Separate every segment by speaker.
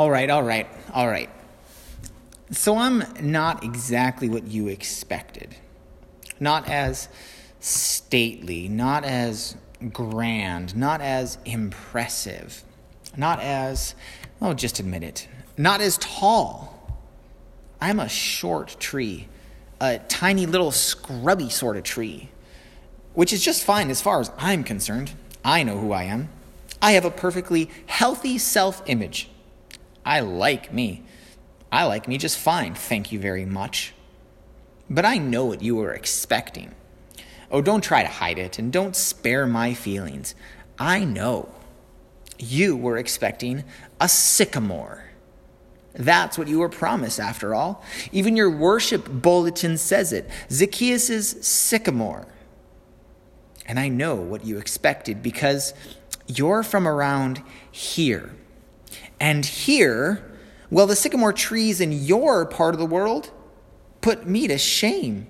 Speaker 1: All right, all right, all right. So I'm not exactly what you expected. Not as stately, not as grand, not as impressive, not as, oh, just admit it, not as tall. I'm a short tree, a tiny little scrubby sort of tree, which is just fine as far as I'm concerned. I know who I am. I have a perfectly healthy self image. I like me. I like me just fine, thank you very much. But I know what you were expecting. Oh, don't try to hide it and don't spare my feelings. I know. You were expecting a sycamore. That's what you were promised, after all. Even your worship bulletin says it Zacchaeus' sycamore. And I know what you expected because you're from around here. And here, well, the sycamore trees in your part of the world put me to shame.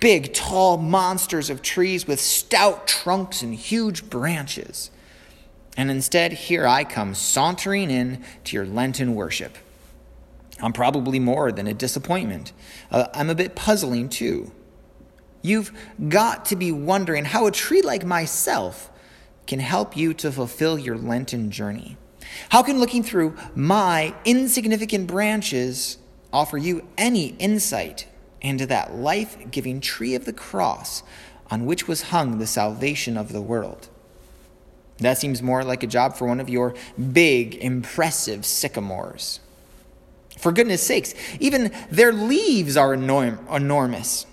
Speaker 1: Big, tall monsters of trees with stout trunks and huge branches. And instead, here I come sauntering in to your Lenten worship. I'm probably more than a disappointment. Uh, I'm a bit puzzling, too. You've got to be wondering how a tree like myself can help you to fulfill your Lenten journey. How can looking through my insignificant branches offer you any insight into that life giving tree of the cross on which was hung the salvation of the world? That seems more like a job for one of your big, impressive sycamores. For goodness sakes, even their leaves are enorm- enormous.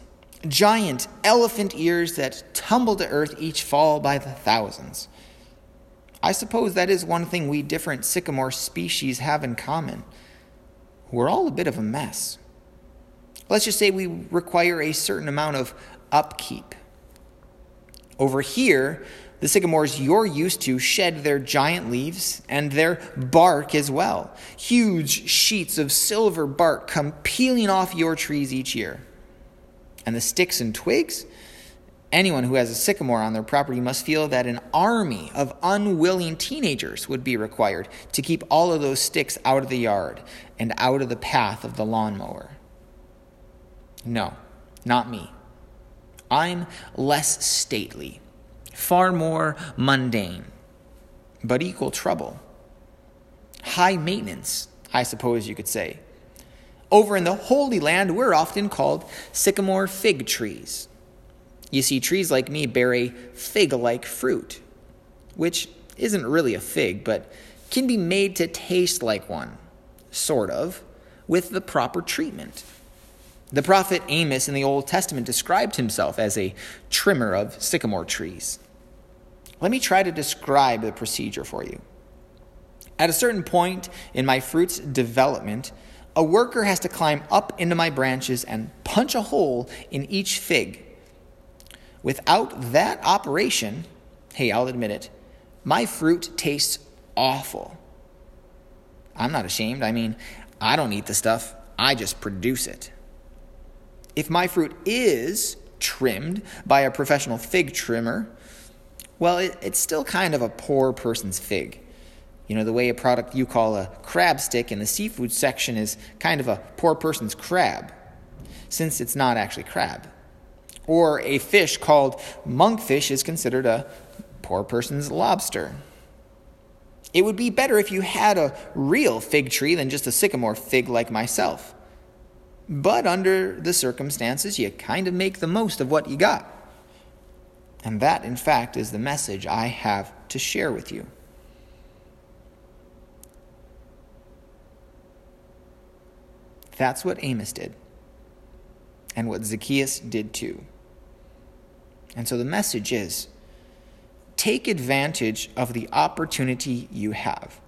Speaker 1: Giant elephant ears that tumble to earth each fall by the thousands. I suppose that is one thing we different sycamore species have in common. We're all a bit of a mess. Let's just say we require a certain amount of upkeep. Over here, the sycamores you're used to shed their giant leaves and their bark as well. Huge sheets of silver bark come peeling off your trees each year. And the sticks and twigs, Anyone who has a sycamore on their property must feel that an army of unwilling teenagers would be required to keep all of those sticks out of the yard and out of the path of the lawnmower. No, not me. I'm less stately, far more mundane, but equal trouble. High maintenance, I suppose you could say. Over in the Holy Land, we're often called sycamore fig trees you see, trees like me bear a fig like fruit, which isn't really a fig, but can be made to taste like one, sort of, with the proper treatment. The prophet Amos in the Old Testament described himself as a trimmer of sycamore trees. Let me try to describe the procedure for you. At a certain point in my fruit's development, a worker has to climb up into my branches and punch a hole in each fig Without that operation, hey, I'll admit it, my fruit tastes awful. I'm not ashamed. I mean, I don't eat the stuff, I just produce it. If my fruit is trimmed by a professional fig trimmer, well, it, it's still kind of a poor person's fig. You know, the way a product you call a crab stick in the seafood section is kind of a poor person's crab, since it's not actually crab. Or a fish called monkfish is considered a poor person's lobster. It would be better if you had a real fig tree than just a sycamore fig like myself. But under the circumstances, you kind of make the most of what you got. And that, in fact, is the message I have to share with you. That's what Amos did, and what Zacchaeus did too. And so the message is take advantage of the opportunity you have.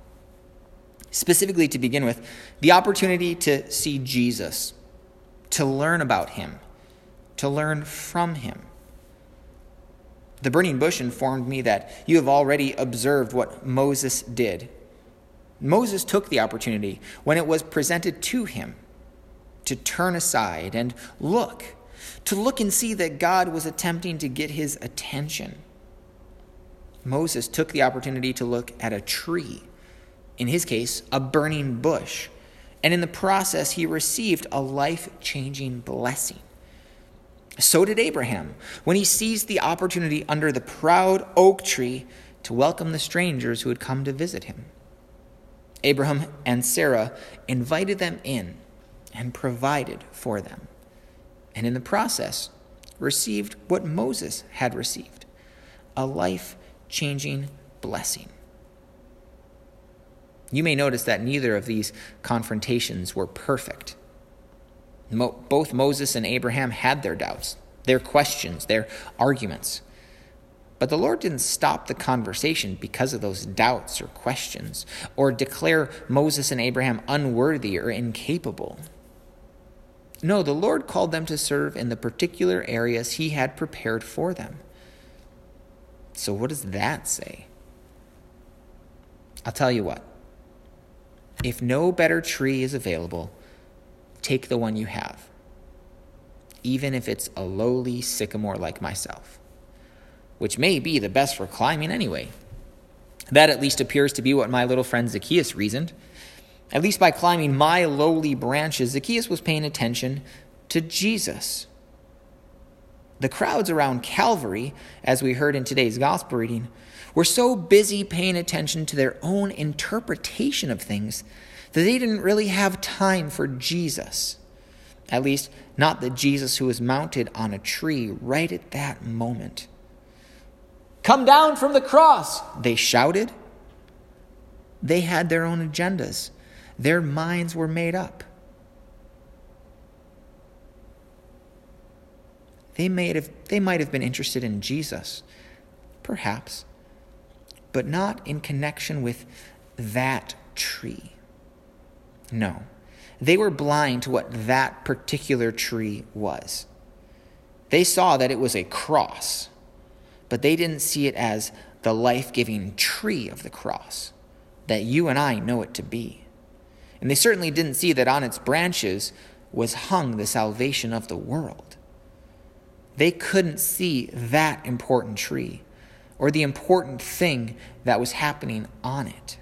Speaker 1: Specifically, to begin with, the opportunity to see Jesus, to learn about him, to learn from him. The burning bush informed me that you have already observed what Moses did. Moses took the opportunity when it was presented to him to turn aside and look to look and see that God was attempting to get his attention. Moses took the opportunity to look at a tree in his case, a burning bush. And in the process, he received a life changing blessing. So did Abraham when he seized the opportunity under the proud oak tree to welcome the strangers who had come to visit him. Abraham and Sarah invited them in and provided for them, and in the process, received what Moses had received a life changing blessing. You may notice that neither of these confrontations were perfect. Mo- both Moses and Abraham had their doubts, their questions, their arguments. But the Lord didn't stop the conversation because of those doubts or questions, or declare Moses and Abraham unworthy or incapable. No, the Lord called them to serve in the particular areas He had prepared for them. So, what does that say? I'll tell you what. If no better tree is available, take the one you have, even if it's a lowly sycamore like myself, which may be the best for climbing anyway. That at least appears to be what my little friend Zacchaeus reasoned. At least by climbing my lowly branches, Zacchaeus was paying attention to Jesus. The crowds around Calvary, as we heard in today's gospel reading, were so busy paying attention to their own interpretation of things that they didn't really have time for Jesus. At least, not the Jesus who was mounted on a tree right at that moment. Come down from the cross, they shouted. They had their own agendas, their minds were made up. They, may have, they might have been interested in Jesus, perhaps, but not in connection with that tree. No, they were blind to what that particular tree was. They saw that it was a cross, but they didn't see it as the life giving tree of the cross that you and I know it to be. And they certainly didn't see that on its branches was hung the salvation of the world. They couldn't see that important tree or the important thing that was happening on it.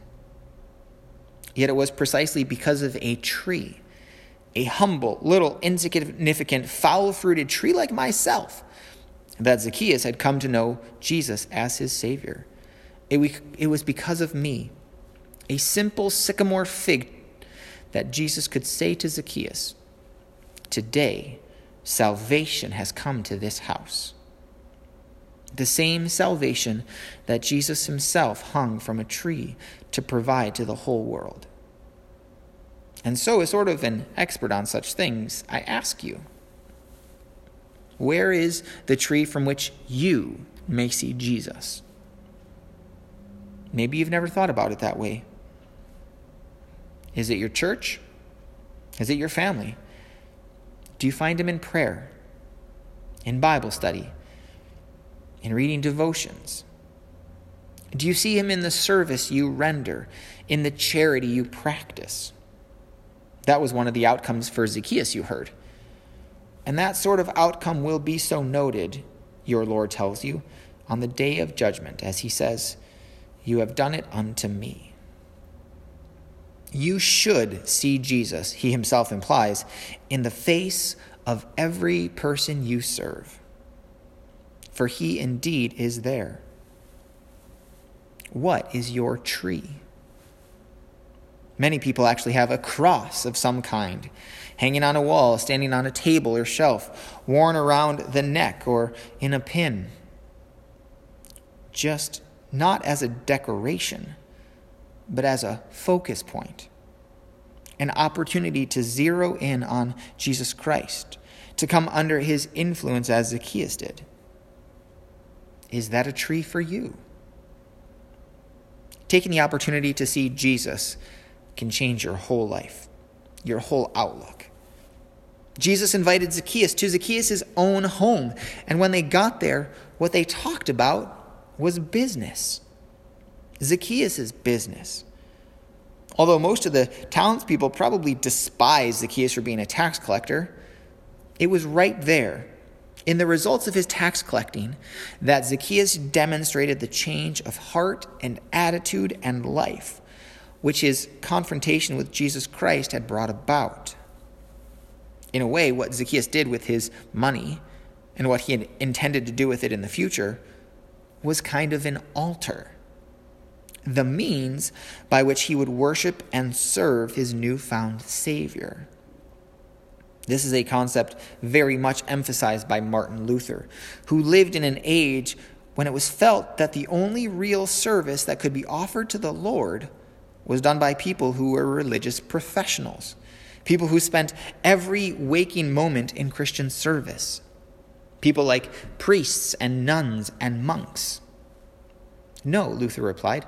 Speaker 1: Yet it was precisely because of a tree, a humble, little, insignificant, foul fruited tree like myself, that Zacchaeus had come to know Jesus as his Savior. It was because of me, a simple sycamore fig, that Jesus could say to Zacchaeus, Today, salvation has come to this house. The same salvation that Jesus himself hung from a tree to provide to the whole world. And so, as sort of an expert on such things, I ask you where is the tree from which you may see Jesus? Maybe you've never thought about it that way. Is it your church? Is it your family? Do you find him in prayer, in Bible study, in reading devotions? Do you see him in the service you render, in the charity you practice? That was one of the outcomes for Zacchaeus, you heard. And that sort of outcome will be so noted, your Lord tells you, on the day of judgment, as he says, You have done it unto me. You should see Jesus, he himself implies, in the face of every person you serve, for he indeed is there. What is your tree? Many people actually have a cross of some kind hanging on a wall, standing on a table or shelf, worn around the neck or in a pin. Just not as a decoration but as a focus point, an opportunity to zero in on Jesus Christ, to come under his influence as Zacchaeus did. Is that a tree for you? Taking the opportunity to see Jesus can change your whole life, your whole outlook. Jesus invited Zacchaeus to Zacchaeus' own home, and when they got there, what they talked about was business. Zacchaeus' business. Although most of the townspeople probably despised Zacchaeus for being a tax collector, it was right there in the results of his tax collecting that Zacchaeus demonstrated the change of heart and attitude and life, which his confrontation with Jesus Christ had brought about. In a way, what Zacchaeus did with his money and what he had intended to do with it in the future was kind of an altar, the means by which he would worship and serve his newfound Savior. This is a concept very much emphasized by Martin Luther, who lived in an age when it was felt that the only real service that could be offered to the Lord was done by people who were religious professionals, people who spent every waking moment in Christian service, people like priests and nuns and monks. No, Luther replied,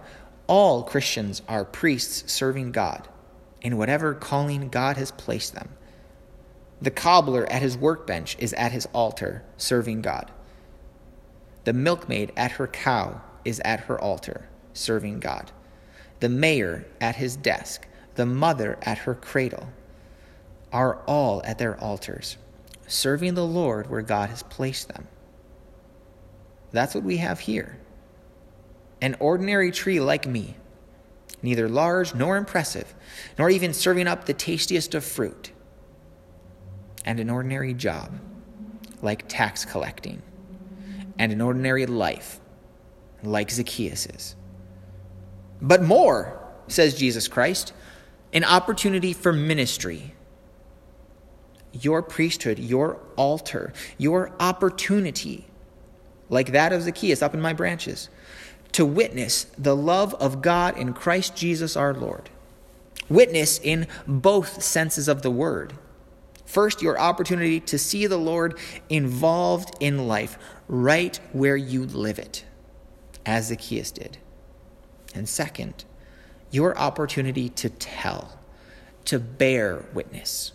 Speaker 1: all Christians are priests serving God in whatever calling God has placed them. The cobbler at his workbench is at his altar serving God. The milkmaid at her cow is at her altar serving God. The mayor at his desk, the mother at her cradle, are all at their altars, serving the Lord where God has placed them. That's what we have here. An ordinary tree like me, neither large nor impressive, nor even serving up the tastiest of fruit, and an ordinary job like tax collecting and an ordinary life like Zacchaeus's. But more, says Jesus Christ, an opportunity for ministry. Your priesthood, your altar, your opportunity, like that of Zacchaeus up in my branches, to witness the love of God in Christ Jesus our Lord. Witness in both senses of the word First, your opportunity to see the Lord involved in life right where you live it, as Zacchaeus did. And second, your opportunity to tell, to bear witness.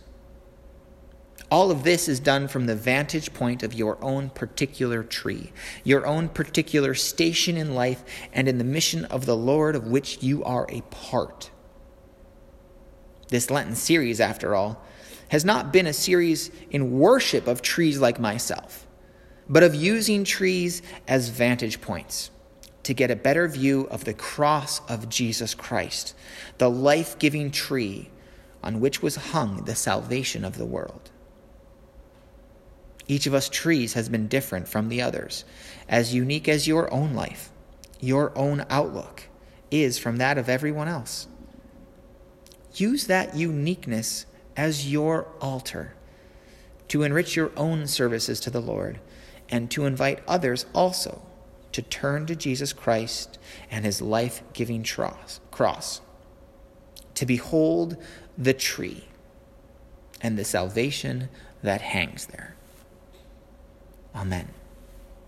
Speaker 1: All of this is done from the vantage point of your own particular tree, your own particular station in life, and in the mission of the Lord of which you are a part. This Lenten series, after all, has not been a series in worship of trees like myself, but of using trees as vantage points to get a better view of the cross of Jesus Christ, the life giving tree on which was hung the salvation of the world. Each of us trees has been different from the others, as unique as your own life, your own outlook is from that of everyone else. Use that uniqueness as your altar to enrich your own services to the Lord and to invite others also to turn to Jesus Christ and his life giving cross, to behold the tree and the salvation that hangs there. Amen.